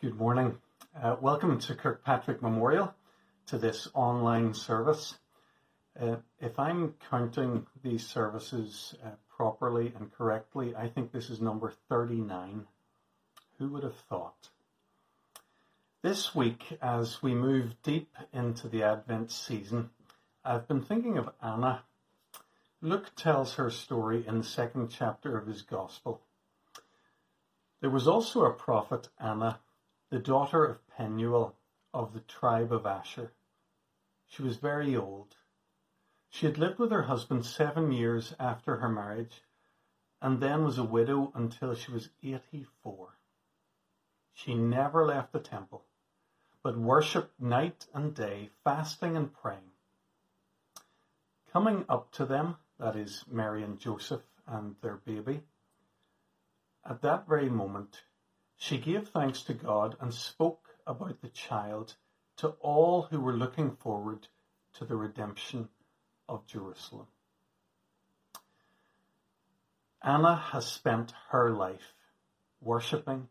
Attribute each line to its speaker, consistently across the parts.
Speaker 1: Good morning. Uh, welcome to Kirkpatrick Memorial, to this online service. Uh, if I'm counting these services uh, properly and correctly, I think this is number 39. Who would have thought? This week, as we move deep into the Advent season, I've been thinking of Anna. Luke tells her story in the second chapter of his Gospel. There was also a prophet, Anna, the daughter of Penuel of the tribe of Asher. She was very old. She had lived with her husband seven years after her marriage and then was a widow until she was 84. She never left the temple, but worshipped night and day, fasting and praying. Coming up to them, that is Mary and Joseph and their baby, at that very moment, she gave thanks to God and spoke about the child to all who were looking forward to the redemption of Jerusalem. Anna has spent her life worshipping,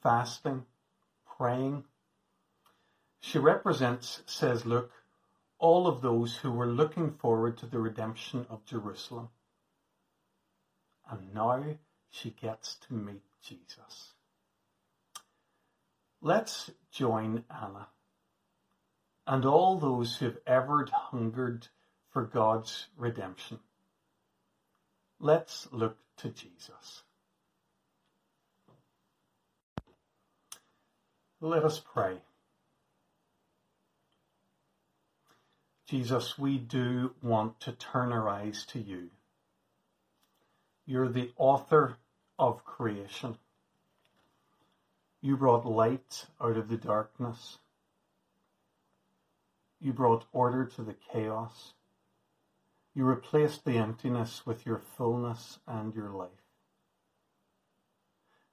Speaker 1: fasting, praying. She represents, says Luke, all of those who were looking forward to the redemption of Jerusalem. And now she gets to meet Jesus. Let's join Anna and all those who have ever hungered for God's redemption. Let's look to Jesus. Let us pray. Jesus, we do want to turn our eyes to you. You're the author of creation. You brought light out of the darkness. You brought order to the chaos. You replaced the emptiness with your fullness and your life.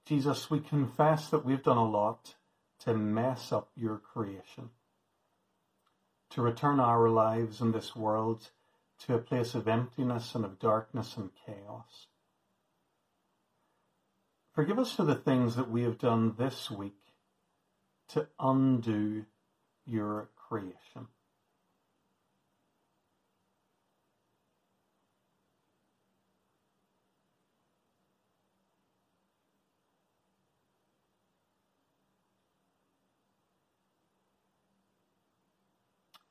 Speaker 1: Jesus, we confess that we've done a lot to mess up your creation, to return our lives in this world to a place of emptiness and of darkness and chaos. Forgive us for the things that we have done this week to undo your creation.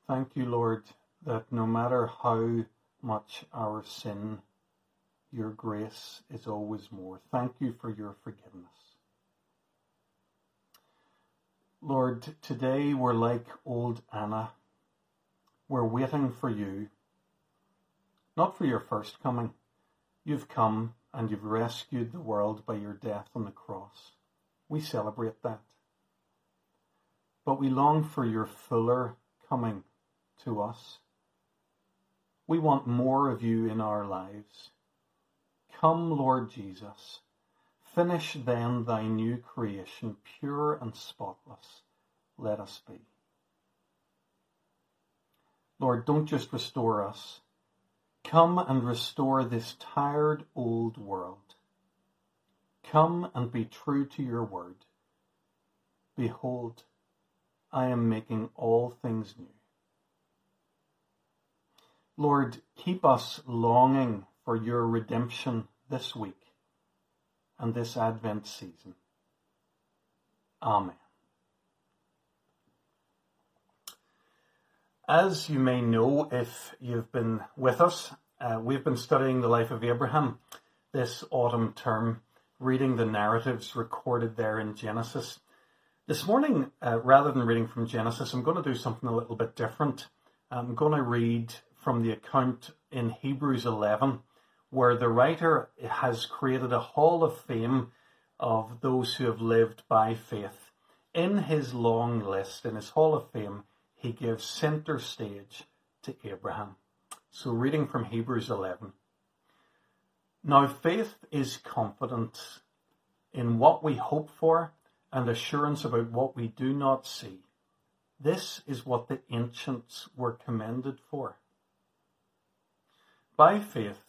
Speaker 1: Thank you, Lord, that no matter how much our sin your grace is always more. Thank you for your forgiveness. Lord, today we're like old Anna. We're waiting for you, not for your first coming. You've come and you've rescued the world by your death on the cross. We celebrate that. But we long for your fuller coming to us. We want more of you in our lives. Come, Lord Jesus, finish then thy new creation, pure and spotless. Let us be. Lord, don't just restore us. Come and restore this tired old world. Come and be true to your word. Behold, I am making all things new. Lord, keep us longing for your redemption this week and this Advent season. Amen. As you may know, if you've been with us, uh, we've been studying the life of Abraham this autumn term, reading the narratives recorded there in Genesis. This morning, uh, rather than reading from Genesis, I'm going to do something a little bit different. I'm going to read from the account in Hebrews 11 where the writer has created a hall of fame of those who have lived by faith. In his long list, in his hall of fame, he gives center stage to Abraham. So reading from Hebrews 11. Now faith is confidence in what we hope for and assurance about what we do not see. This is what the ancients were commended for. By faith,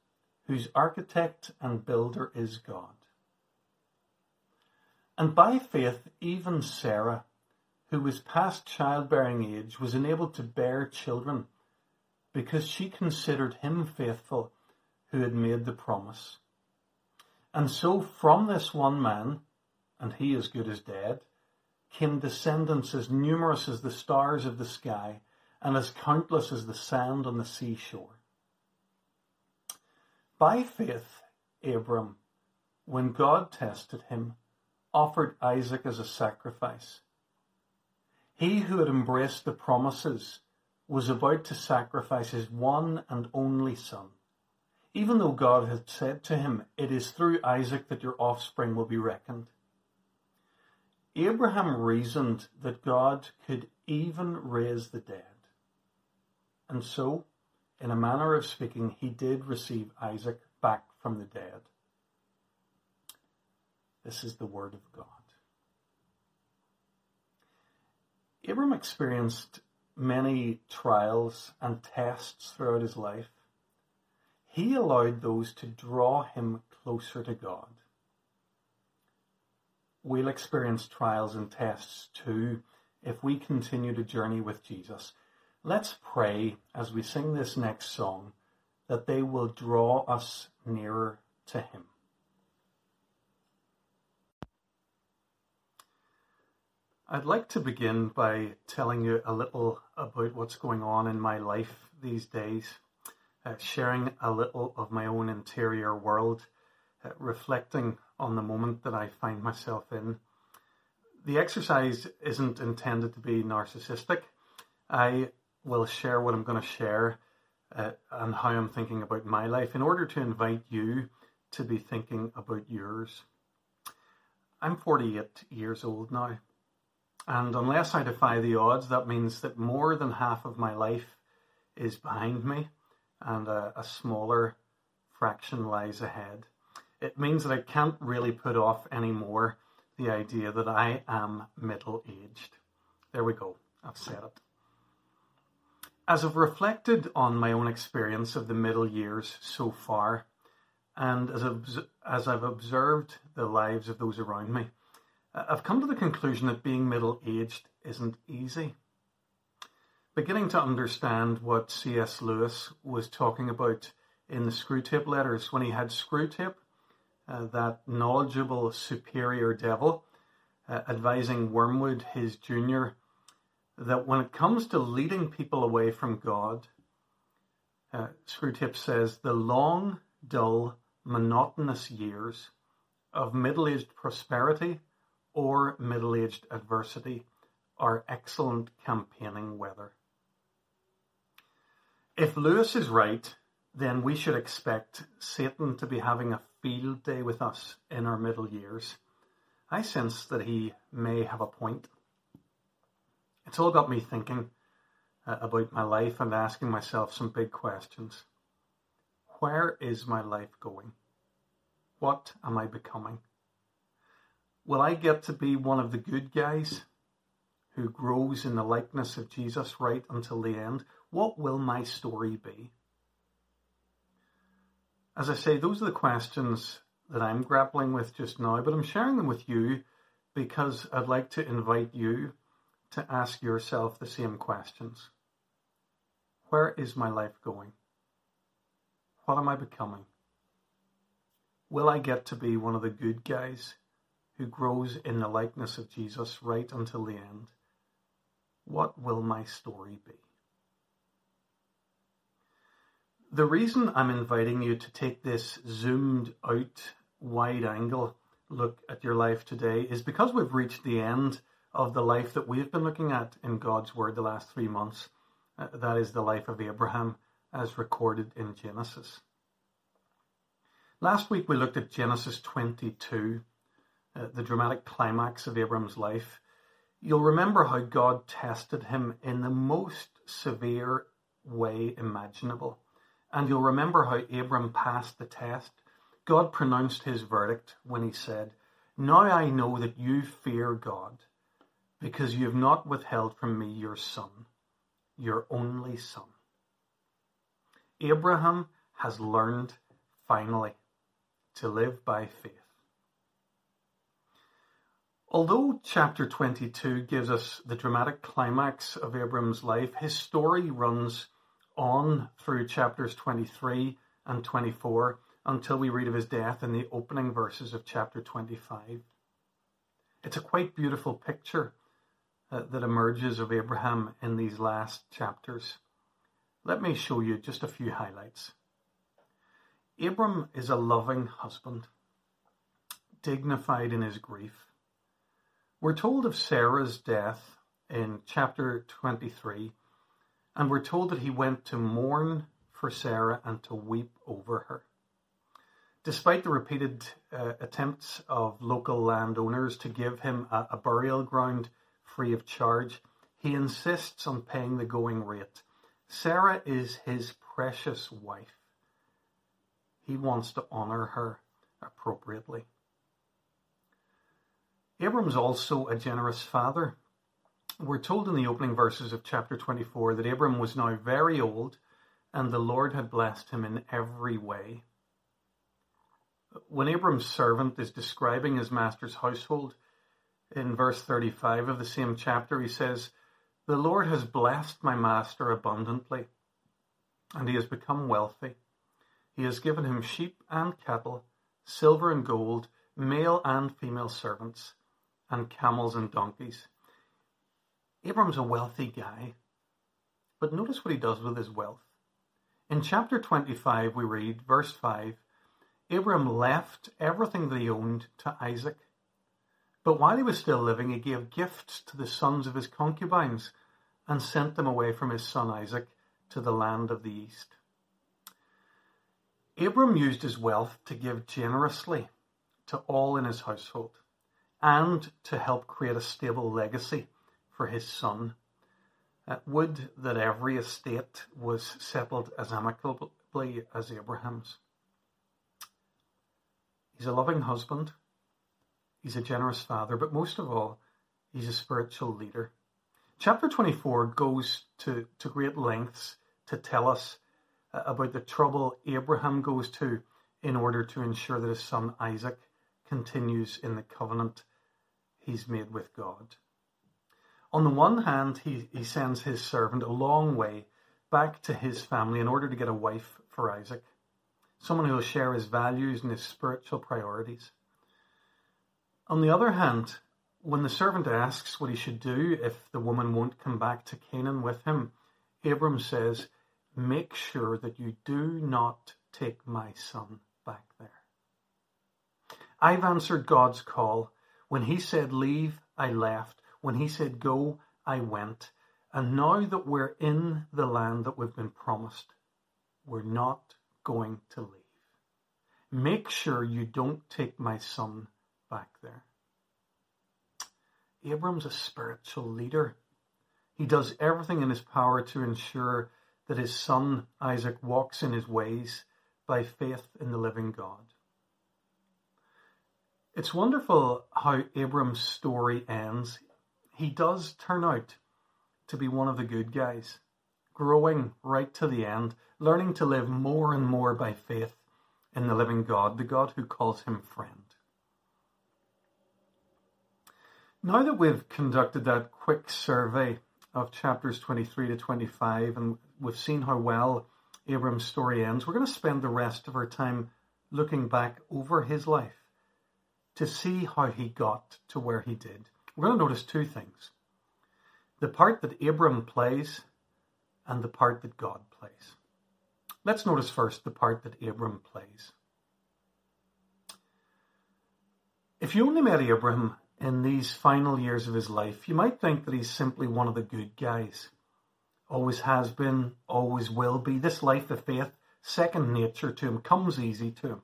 Speaker 1: whose architect and builder is God. And by faith, even Sarah, who was past childbearing age, was enabled to bear children because she considered him faithful who had made the promise. And so from this one man, and he as good as dead, came descendants as numerous as the stars of the sky and as countless as the sand on the seashore. By faith, Abram, when God tested him, offered Isaac as a sacrifice. He who had embraced the promises was about to sacrifice his one and only son, even though God had said to him, It is through Isaac that your offspring will be reckoned. Abraham reasoned that God could even raise the dead. And so, in a manner of speaking, he did receive Isaac back from the dead. This is the word of God. Abram experienced many trials and tests throughout his life, he allowed those to draw him closer to God. We'll experience trials and tests too if we continue to journey with Jesus. Let's pray as we sing this next song that they will draw us nearer to Him. I'd like to begin by telling you a little about what's going on in my life these days, uh, sharing a little of my own interior world, uh, reflecting on the moment that I find myself in. The exercise isn't intended to be narcissistic. I will share what I'm going to share uh, and how I'm thinking about my life in order to invite you to be thinking about yours. I'm 48 years old now. And unless I defy the odds, that means that more than half of my life is behind me and a, a smaller fraction lies ahead. It means that I can't really put off anymore the idea that I am middle aged. There we go, I've said it. As I've reflected on my own experience of the middle years so far, and as I've, observed the lives of those around me, I've come to the conclusion that being middle aged isn't easy. Beginning to understand what C.S. Lewis was talking about in the Screwtape letters when he had Screwtape, uh, that knowledgeable superior devil, uh, advising Wormwood, his junior, that when it comes to leading people away from God, uh, Screwtape says, the long, dull, monotonous years of middle aged prosperity or middle aged adversity are excellent campaigning weather. If Lewis is right, then we should expect Satan to be having a field day with us in our middle years. I sense that he may have a point. It's all got me thinking uh, about my life and asking myself some big questions. Where is my life going? What am I becoming? Will I get to be one of the good guys who grows in the likeness of Jesus right until the end? What will my story be? As I say, those are the questions that I'm grappling with just now, but I'm sharing them with you because I'd like to invite you to ask yourself the same questions. Where is my life going? What am I becoming? Will I get to be one of the good guys who grows in the likeness of Jesus right until the end, what will my story be? The reason I'm inviting you to take this zoomed out, wide angle look at your life today is because we've reached the end of the life that we've been looking at in God's Word the last three months. Uh, that is the life of Abraham as recorded in Genesis. Last week we looked at Genesis 22 uh, the dramatic climax of Abraham's life. You'll remember how God tested him in the most severe way imaginable. And you'll remember how Abram passed the test. God pronounced his verdict when he said, Now I know that you fear God, because you have not withheld from me your son, your only son. Abraham has learned, finally, to live by faith. Although chapter 22 gives us the dramatic climax of Abraham's life, his story runs on through chapters 23 and 24 until we read of his death in the opening verses of chapter 25. It's a quite beautiful picture that emerges of Abraham in these last chapters. Let me show you just a few highlights. Abram is a loving husband, dignified in his grief we're told of Sarah's death in chapter 23, and we're told that he went to mourn for Sarah and to weep over her. Despite the repeated uh, attempts of local landowners to give him a, a burial ground free of charge, he insists on paying the going rate. Sarah is his precious wife. He wants to honor her appropriately. Abram's also a generous father. We're told in the opening verses of chapter 24 that Abram was now very old and the Lord had blessed him in every way. When Abram's servant is describing his master's household, in verse 35 of the same chapter, he says, The Lord has blessed my master abundantly, and he has become wealthy. He has given him sheep and cattle, silver and gold, male and female servants and camels and donkeys. Abram's a wealthy guy, but notice what he does with his wealth. In chapter 25, we read, verse 5 Abram left everything that he owned to Isaac. But while he was still living, he gave gifts to the sons of his concubines and sent them away from his son Isaac to the land of the east. Abram used his wealth to give generously to all in his household and to help create a stable legacy for his son. Uh, would that every estate was settled as amicably as Abraham's. He's a loving husband, he's a generous father, but most of all, he's a spiritual leader. Chapter 24 goes to, to great lengths to tell us uh, about the trouble Abraham goes to in order to ensure that his son Isaac continues in the covenant he's made with God. On the one hand, he, he sends his servant a long way back to his family in order to get a wife for Isaac, someone who will share his values and his spiritual priorities. On the other hand, when the servant asks what he should do if the woman won't come back to Canaan with him, Abram says, Make sure that you do not take my son back there. I've answered God's call when he said leave, I left. When he said go, I went. And now that we're in the land that we've been promised, we're not going to leave. Make sure you don't take my son back there. Abram's a spiritual leader. He does everything in his power to ensure that his son Isaac walks in his ways by faith in the living God. It's wonderful how Abram's story ends. He does turn out to be one of the good guys, growing right to the end, learning to live more and more by faith in the living God, the God who calls him friend. Now that we've conducted that quick survey of chapters 23 to 25 and we've seen how well Abram's story ends, we're going to spend the rest of our time looking back over his life to see how he got to where he did. We're going to notice two things the part that Abram plays and the part that God plays. Let's notice first the part that Abram plays. If you only met Abram in these final years of his life, you might think that he's simply one of the good guys. Always has been, always will be. This life of faith, second nature to him, comes easy to him.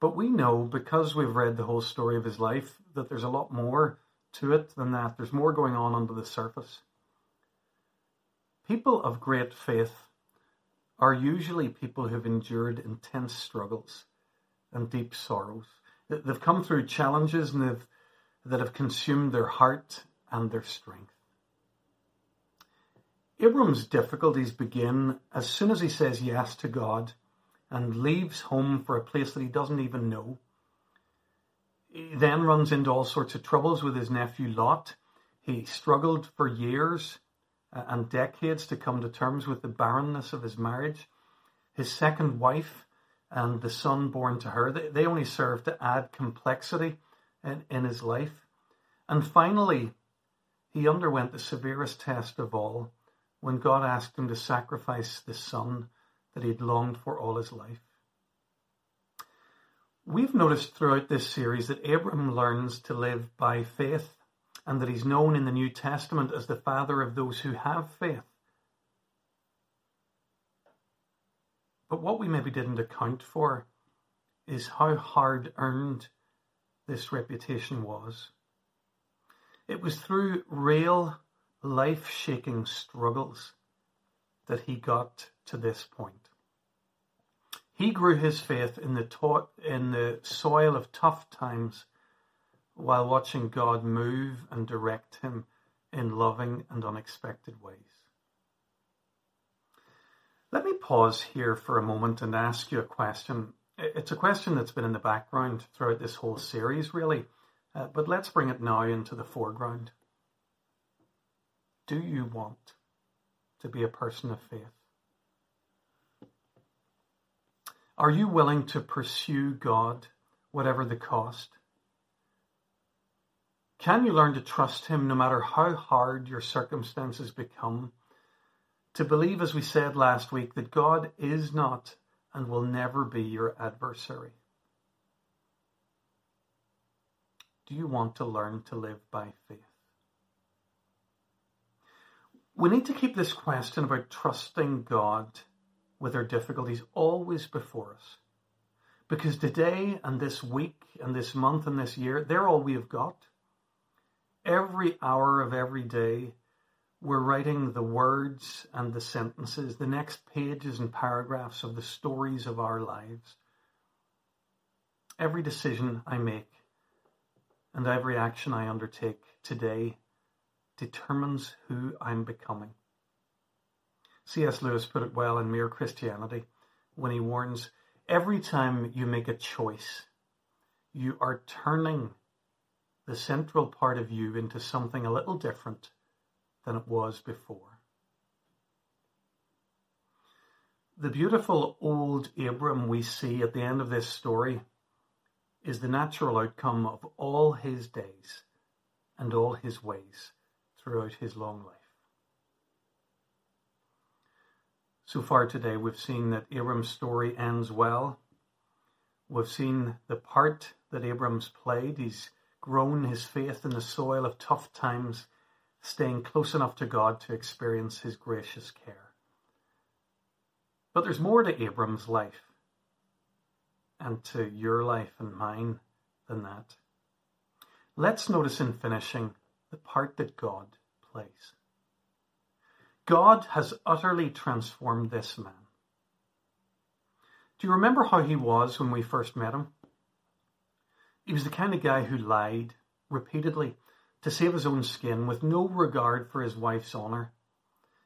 Speaker 1: But we know, because we've read the whole story of his life, that there's a lot more to it than that. There's more going on under the surface. People of great faith are usually people who've endured intense struggles and deep sorrows. They've come through challenges and they've, that have consumed their heart and their strength. Abram's difficulties begin as soon as he says yes to God and leaves home for a place that he doesn't even know. He then runs into all sorts of troubles with his nephew Lot. He struggled for years uh, and decades to come to terms with the barrenness of his marriage. His second wife and the son born to her, they, they only served to add complexity in, in his life. And finally, he underwent the severest test of all when God asked him to sacrifice the son that he'd longed for all his life. We've noticed throughout this series that Abram learns to live by faith and that he's known in the New Testament as the father of those who have faith. But what we maybe didn't account for is how hard earned this reputation was. It was through real life shaking struggles that he got to this point. He grew his faith in the, to- in the soil of tough times while watching God move and direct him in loving and unexpected ways. Let me pause here for a moment and ask you a question. It's a question that's been in the background throughout this whole series, really, uh, but let's bring it now into the foreground. Do you want to be a person of faith? Are you willing to pursue God, whatever the cost? Can you learn to trust Him no matter how hard your circumstances become? To believe, as we said last week, that God is not and will never be your adversary. Do you want to learn to live by faith? We need to keep this question about trusting God with our difficulties always before us. Because today and this week and this month and this year, they're all we have got. Every hour of every day, we're writing the words and the sentences, the next pages and paragraphs of the stories of our lives. Every decision I make and every action I undertake today determines who I'm becoming. C.S. Lewis put it well in Mere Christianity when he warns every time you make a choice, you are turning the central part of you into something a little different than it was before. The beautiful old Abram we see at the end of this story is the natural outcome of all his days and all his ways throughout his long life. So far today, we've seen that Abram's story ends well. We've seen the part that Abram's played. He's grown his faith in the soil of tough times, staying close enough to God to experience his gracious care. But there's more to Abram's life and to your life and mine than that. Let's notice in finishing the part that God plays. God has utterly transformed this man. Do you remember how he was when we first met him? He was the kind of guy who lied repeatedly to save his own skin with no regard for his wife's honour.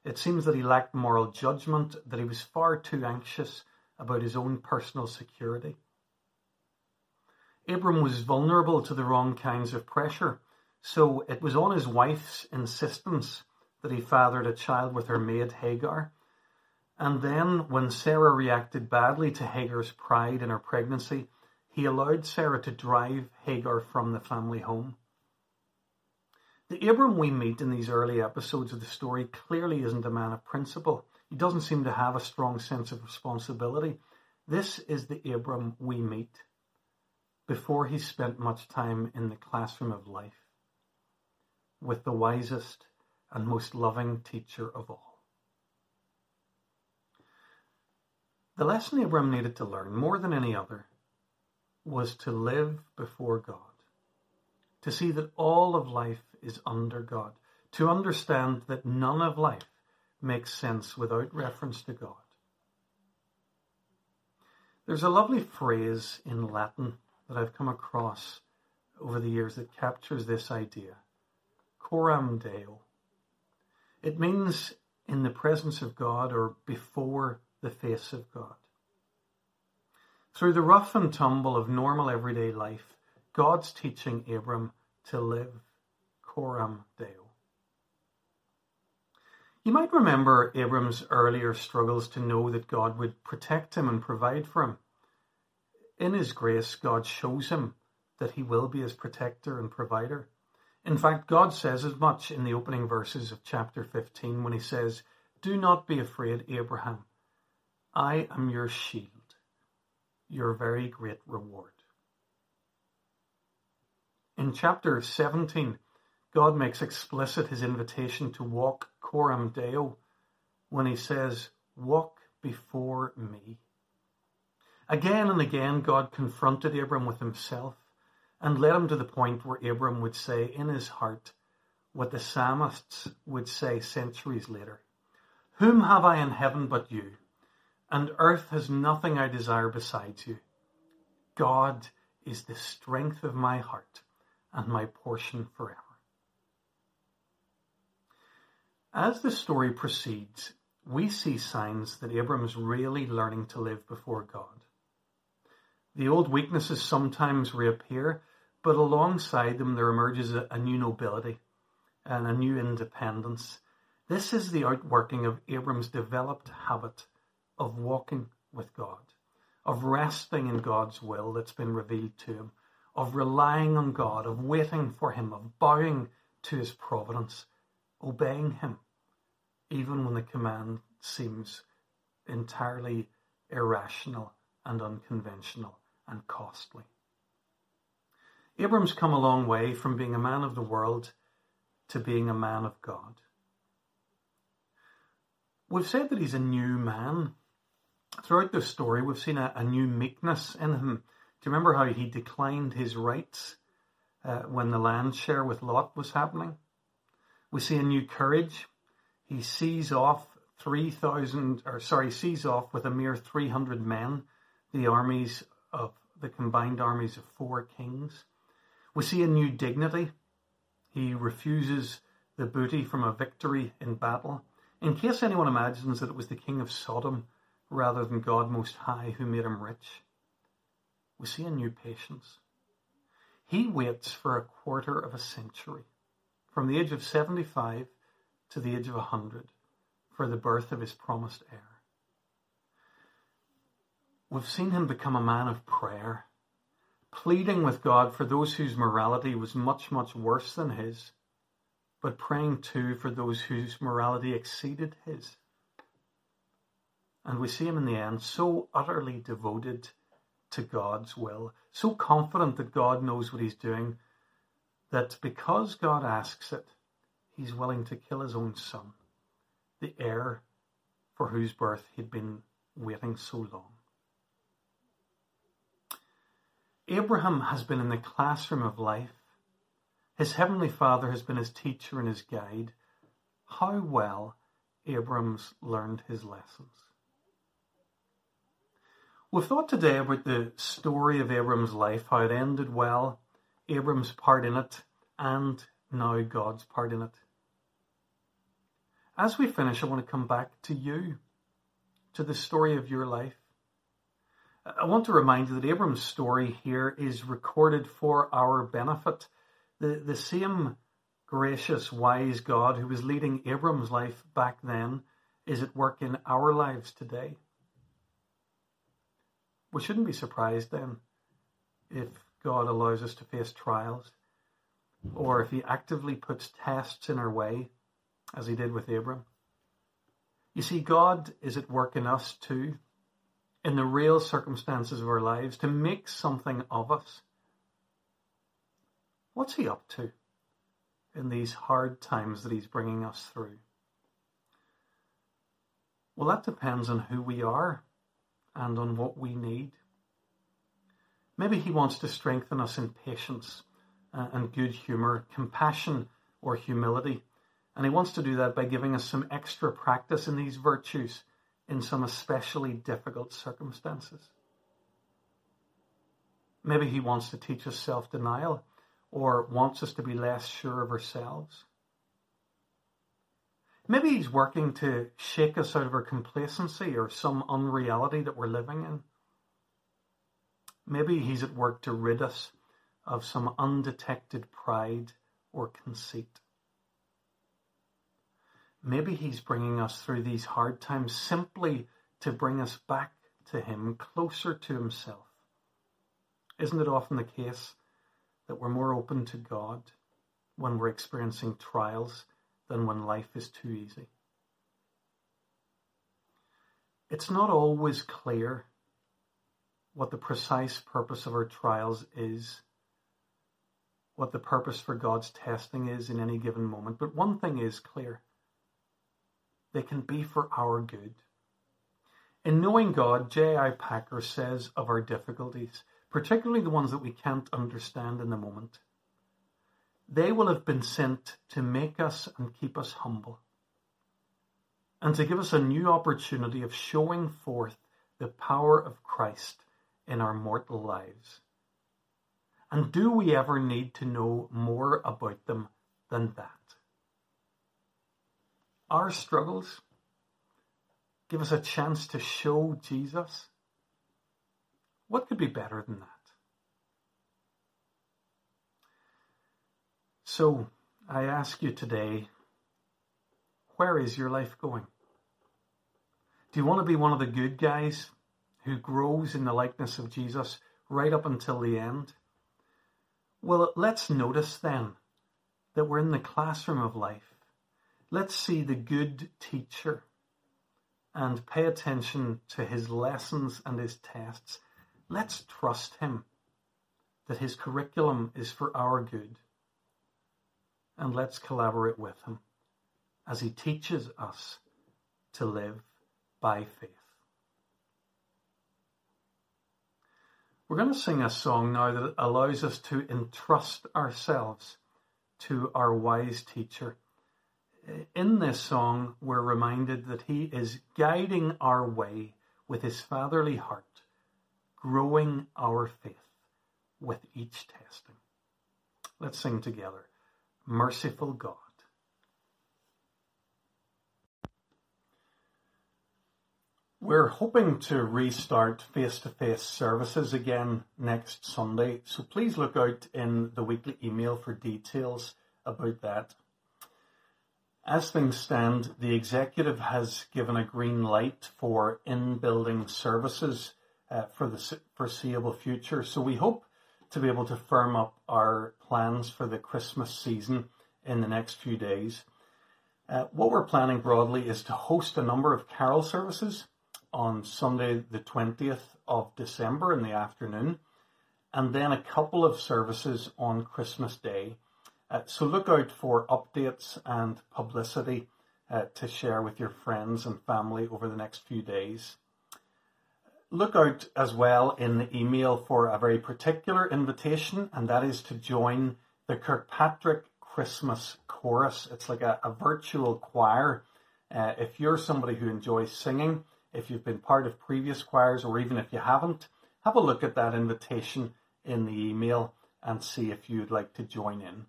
Speaker 1: It seems that he lacked moral judgment, that he was far too anxious about his own personal security. Abram was vulnerable to the wrong kinds of pressure so it was on his wife's insistence that he fathered a child with her maid Hagar. And then, when Sarah reacted badly to Hagar's pride in her pregnancy, he allowed Sarah to drive Hagar from the family home. The Abram we meet in these early episodes of the story clearly isn't a man of principle. He doesn't seem to have a strong sense of responsibility. This is the Abram we meet before he spent much time in the classroom of life with the wisest and most loving teacher of all. The lesson Abram needed to learn more than any other was to live before God, to see that all of life is under God, to understand that none of life makes sense without reference to God. There's a lovely phrase in Latin that I've come across over the years that captures this idea coram deo. It means in the presence of God or before the face of God. Through the rough and tumble of normal everyday life, God's teaching Abram to live coram deo. You might remember Abram's earlier struggles to know that God would protect him and provide for him. In his grace, God shows him that he will be his protector and provider. In fact, God says as much in the opening verses of chapter 15 when he says, Do not be afraid, Abraham. I am your shield, your very great reward. In chapter 17, God makes explicit his invitation to walk coram deo when he says, Walk before me. Again and again, God confronted Abram with himself and led him to the point where Abram would say in his heart what the psalmists would say centuries later Whom have I in heaven but you? And earth has nothing I desire besides you. God is the strength of my heart and my portion forever. As the story proceeds, we see signs that Abram is really learning to live before God. The old weaknesses sometimes reappear, but alongside them there emerges a, a new nobility and a new independence. This is the outworking of Abram's developed habit of walking with God, of resting in God's will that's been revealed to him, of relying on God, of waiting for him, of bowing to his providence, obeying him even when the command seems entirely irrational and unconventional and costly. Abram's come a long way from being a man of the world to being a man of God. We've said that he's a new man. Throughout this story, we've seen a, a new meekness in him. Do you remember how he declined his rights uh, when the land share with Lot was happening? We see a new courage he sees off 3,000, or sorry, sees off with a mere 300 men the armies of the combined armies of four kings. We see a new dignity. He refuses the booty from a victory in battle. In case anyone imagines that it was the king of Sodom rather than God Most High who made him rich, we see a new patience. He waits for a quarter of a century, from the age of 75 to the age of a hundred for the birth of his promised heir. We've seen him become a man of prayer, pleading with God for those whose morality was much, much worse than his, but praying too for those whose morality exceeded his. And we see him in the end so utterly devoted to God's will, so confident that God knows what he's doing, that because God asks it, he's willing to kill his own son, the heir for whose birth he'd been waiting so long. Abraham has been in the classroom of life. His heavenly father has been his teacher and his guide. How well Abraham's learned his lessons. We've thought today about the story of Abraham's life, how it ended well, Abraham's part in it, and now God's part in it. As we finish, I want to come back to you, to the story of your life. I want to remind you that Abram's story here is recorded for our benefit. The, the same gracious, wise God who was leading Abram's life back then is at work in our lives today. We shouldn't be surprised then if God allows us to face trials or if He actively puts tests in our way as he did with Abram. You see, God is at work in us too, in the real circumstances of our lives, to make something of us. What's he up to in these hard times that he's bringing us through? Well, that depends on who we are and on what we need. Maybe he wants to strengthen us in patience uh, and good humor, compassion or humility. And he wants to do that by giving us some extra practice in these virtues in some especially difficult circumstances. Maybe he wants to teach us self denial or wants us to be less sure of ourselves. Maybe he's working to shake us out of our complacency or some unreality that we're living in. Maybe he's at work to rid us of some undetected pride or conceit. Maybe he's bringing us through these hard times simply to bring us back to him, closer to himself. Isn't it often the case that we're more open to God when we're experiencing trials than when life is too easy? It's not always clear what the precise purpose of our trials is, what the purpose for God's testing is in any given moment. But one thing is clear they can be for our good. In knowing God, J.I. Packer says of our difficulties, particularly the ones that we can't understand in the moment, they will have been sent to make us and keep us humble and to give us a new opportunity of showing forth the power of Christ in our mortal lives. And do we ever need to know more about them than that? Our struggles give us a chance to show Jesus. What could be better than that? So I ask you today, where is your life going? Do you want to be one of the good guys who grows in the likeness of Jesus right up until the end? Well, let's notice then that we're in the classroom of life. Let's see the good teacher and pay attention to his lessons and his tests. Let's trust him that his curriculum is for our good. And let's collaborate with him as he teaches us to live by faith. We're going to sing a song now that allows us to entrust ourselves to our wise teacher. In this song, we're reminded that he is guiding our way with his fatherly heart, growing our faith with each testing. Let's sing together. Merciful God. We're hoping to restart face to face services again next Sunday, so please look out in the weekly email for details about that. As things stand, the executive has given a green light for in building services uh, for the foreseeable future, so we hope to be able to firm up our plans for the Christmas season in the next few days. Uh, what we're planning broadly is to host a number of carol services on Sunday, the 20th of December in the afternoon, and then a couple of services on Christmas Day. Uh, so look out for updates and publicity uh, to share with your friends and family over the next few days. Look out as well in the email for a very particular invitation, and that is to join the Kirkpatrick Christmas Chorus. It's like a, a virtual choir. Uh, if you're somebody who enjoys singing, if you've been part of previous choirs, or even if you haven't, have a look at that invitation in the email and see if you'd like to join in.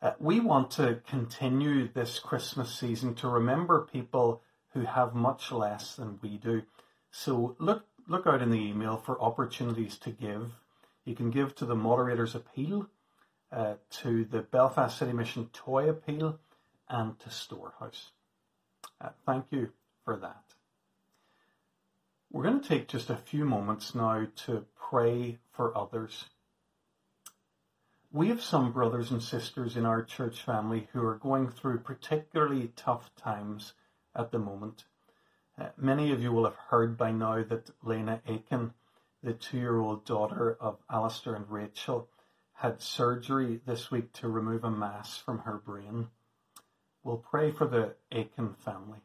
Speaker 1: Uh, we want to continue this Christmas season to remember people who have much less than we do. So look look out in the email for opportunities to give. You can give to the moderator's appeal, uh, to the Belfast City Mission Toy Appeal, and to Storehouse. Uh, thank you for that. We're going to take just a few moments now to pray for others. We have some brothers and sisters in our church family who are going through particularly tough times at the moment. Uh, many of you will have heard by now that Lena Aiken, the two year old daughter of Alistair and Rachel, had surgery this week to remove a mass from her brain. We'll pray for the Aiken family.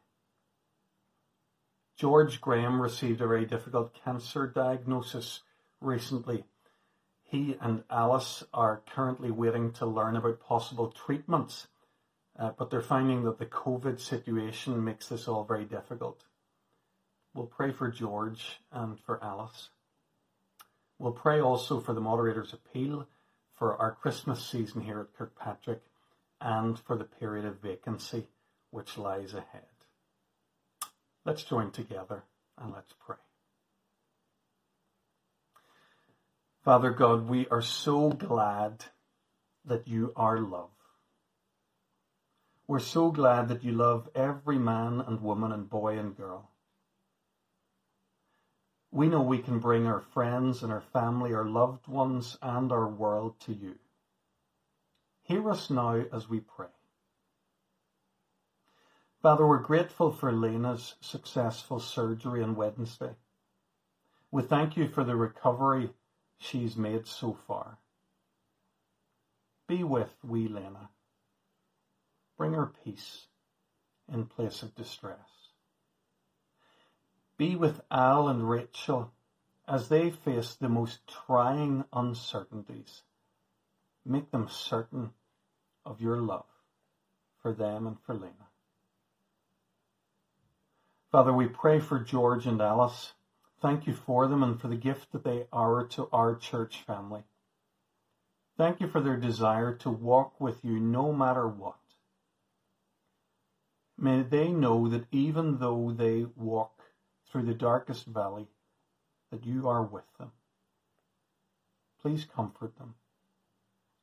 Speaker 1: George Graham received a very difficult cancer diagnosis recently. He and Alice are currently waiting to learn about possible treatments, uh, but they're finding that the COVID situation makes this all very difficult. We'll pray for George and for Alice. We'll pray also for the moderator's appeal for our Christmas season here at Kirkpatrick and for the period of vacancy which lies ahead. Let's join together and let's pray. Father God, we are so glad that you are love. We're so glad that you love every man and woman and boy and girl. We know we can bring our friends and our family, our loved ones, and our world to you. Hear us now as we pray. Father, we're grateful for Lena's successful surgery on Wednesday. We thank you for the recovery she's made so far. Be with wee Lena. Bring her peace in place of distress. Be with Al and Rachel as they face the most trying uncertainties. Make them certain of your love for them and for Lena. Father, we pray for George and Alice Thank you for them and for the gift that they are to our church family. Thank you for their desire to walk with you no matter what. May they know that even though they walk through the darkest valley, that you are with them. Please comfort them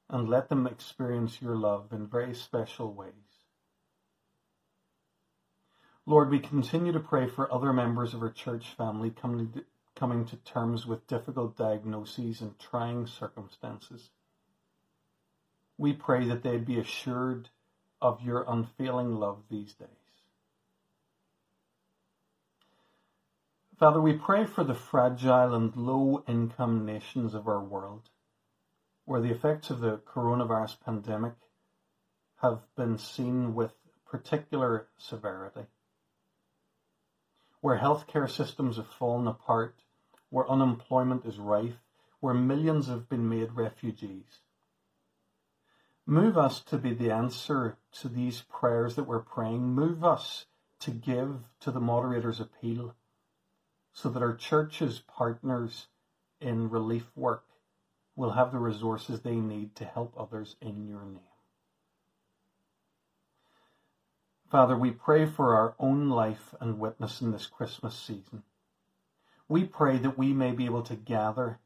Speaker 1: and let them experience your love in very special ways. Lord, we continue to pray for other members of our church family coming to, coming to terms with difficult diagnoses and trying circumstances. We pray that they'd be assured of your unfailing love these days. Father, we pray for the fragile and low income nations of our world, where the effects of the coronavirus pandemic have been seen with particular severity where healthcare systems have fallen apart, where unemployment is rife, where millions have been made refugees. Move us to be the answer to these prayers that we're praying. Move us to give to the moderator's appeal so that our church's partners in relief work will have the resources they need to help others in your name. Father, we pray for our own life and witness in this Christmas season. We pray that we may be able to gather,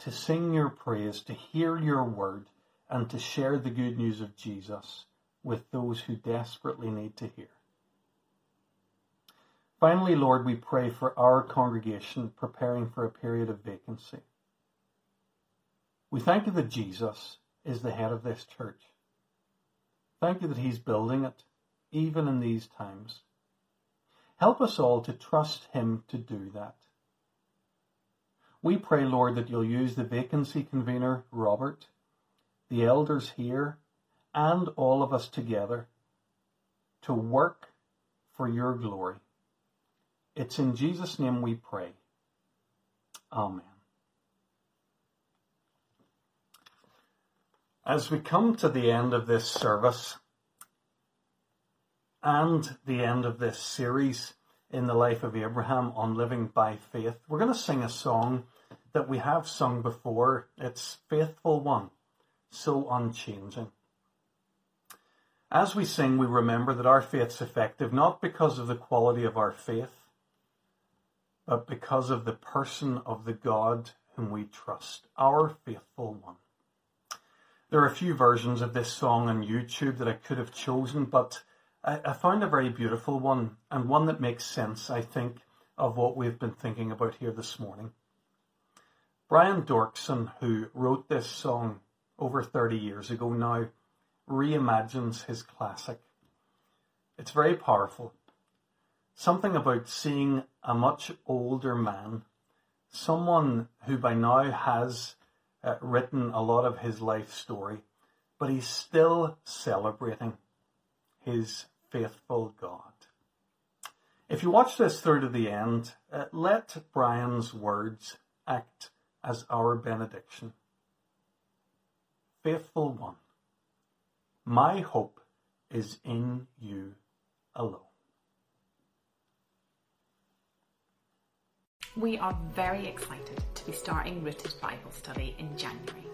Speaker 1: to sing your praise, to hear your word, and to share the good news of Jesus with those who desperately need to hear. Finally, Lord, we pray for our congregation preparing for a period of vacancy. We thank you that Jesus is the head of this church. Thank you that he's building it even in these times. Help us all to trust Him to do that. We pray, Lord, that you'll use the vacancy convener, Robert, the elders here, and all of us together to work for your glory. It's in Jesus' name we pray. Amen. As we come to the end of this service, and the end of this series in the life of Abraham on living by faith, we're going to sing a song that we have sung before. It's Faithful One, so unchanging. As we sing, we remember that our faith's effective not because of the quality of our faith, but because of the person of the God whom we trust, our faithful one. There are a few versions of this song on YouTube that I could have chosen, but I, I found a very beautiful one and one that makes sense, I think, of what we've been thinking about here this morning. Brian Doerksen, who wrote this song over 30 years ago now, reimagines his classic. It's very powerful. Something about seeing a much older man, someone who by now has uh, written a lot of his life story, but he's still celebrating his faithful God. If you watch this through to the end, uh, let Brian's words act as our benediction. faithful one. My hope is in you alone.
Speaker 2: We are very excited to be starting Rooted Bible Study in January.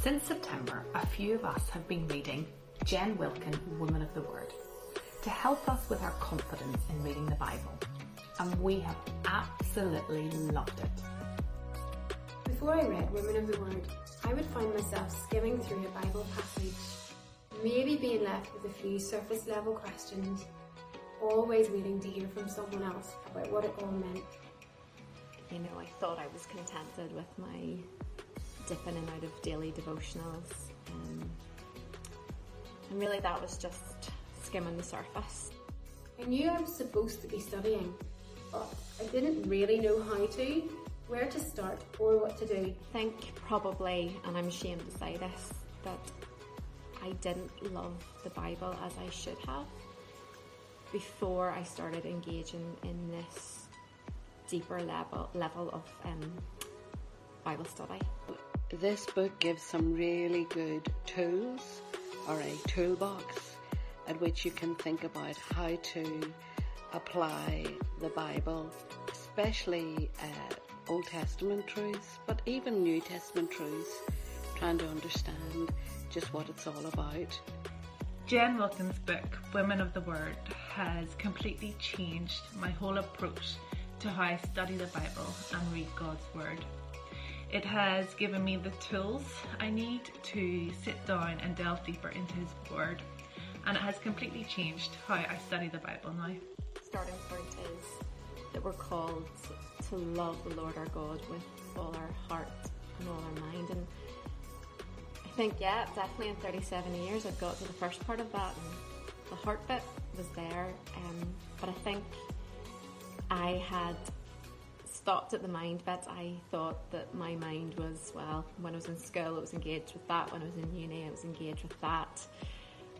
Speaker 2: Since September, a few of us have been reading Jen Wilkin, Woman of the Word, to help us with our confidence in reading the Bible. And we have absolutely loved it.
Speaker 3: Before I read Women of the Word, I would find myself skimming through a Bible passage, maybe being left with a few surface level questions, always waiting to hear from someone else about what it all meant.
Speaker 4: You know, I thought I was contented with my dipping in and out of daily devotionals. Um, and really, that was just skimming the surface.
Speaker 3: I knew I was supposed to be studying, but I didn't really know how to, where to start, or what to do.
Speaker 4: I think probably, and I'm ashamed to say this, that I didn't love the Bible as I should have before I started engaging in this deeper level level of um, Bible study.
Speaker 5: This book gives some really good tools or a toolbox at which you can think about how to apply the Bible, especially uh, Old Testament truths, but even New Testament truths, trying to understand just what it's all about.
Speaker 6: Jen Wilkin's book, Women of the Word, has completely changed my whole approach to how I study the Bible and read God's Word. It has given me the tools I need to sit down and delve deeper into His Word, and it has completely changed how I study the Bible now.
Speaker 4: Starting point is that we're called to love the Lord our God with all our heart and all our mind, and I think, yeah, definitely in 37 years I've got to the first part of that and the heart bit was there. Um, but I think I had stopped at the mind bit. I thought that my mind was, well, when I was in school I was engaged with that, when I was in uni I was engaged with that.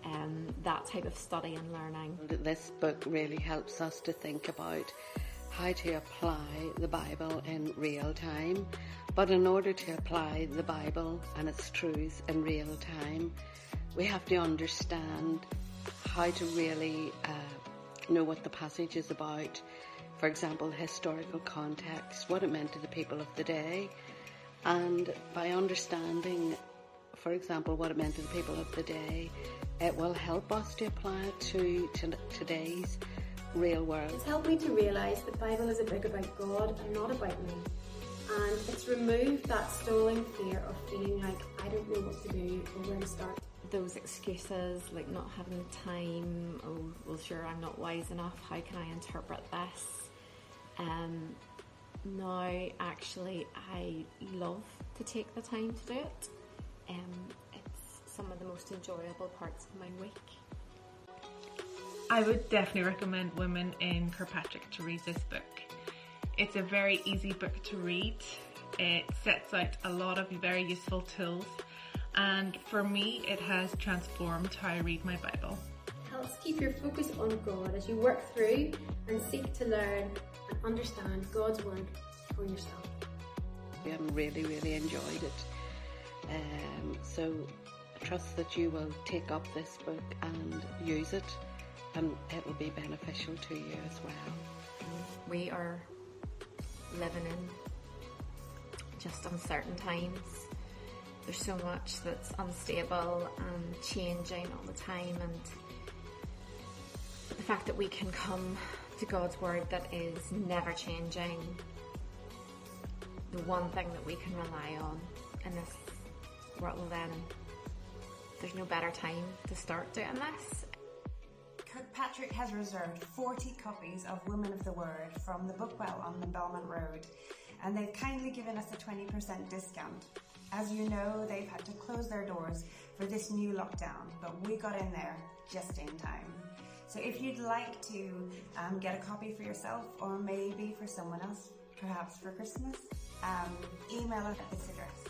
Speaker 4: Um, that type of study and learning.
Speaker 5: This book really helps us to think about how to apply the Bible in real time. But in order to apply the Bible and its truths in real time, we have to understand how to really uh, know what the passage is about. For example, historical context, what it meant to the people of the day. And by understanding, for example, what it meant to the people of the day, it will help us to apply it to, to today's real world.
Speaker 3: It's helped me to realise that the Bible is a book about God and not about me. And it's removed that stalling fear of feeling like I don't know what to do or where to start.
Speaker 4: Those excuses, like not having the time, oh, well, sure, I'm not wise enough, how can I interpret this? Um, now, actually, I love to take the time to do it. Um, it's some of the most enjoyable parts of my week.
Speaker 6: I would definitely recommend women in Kirkpatrick to read this book. It's a very easy book to read. It sets out a lot of very useful tools and for me it has transformed how I read my Bible.
Speaker 3: Helps keep your focus on God as you work through and seek to learn and understand God's Word for yourself.
Speaker 5: We have really, really enjoyed it. Um, so I trust that you will take up this book and use it and it will be beneficial to you as well.
Speaker 4: We are living in just uncertain times. There's so much that's unstable and changing all the time and the fact that we can come to God's word that is never changing, the one thing that we can rely on in this world then there's no better time to start doing this
Speaker 7: Kirkpatrick has reserved 40 copies of Women of the Word from the Bookwell on the Belmont Road, and they've kindly given us a 20% discount. As you know, they've had to close their doors for this new lockdown, but we got in there just in time. So if you'd like to um, get a copy for yourself or maybe for someone else, perhaps for Christmas, um, email us at this address.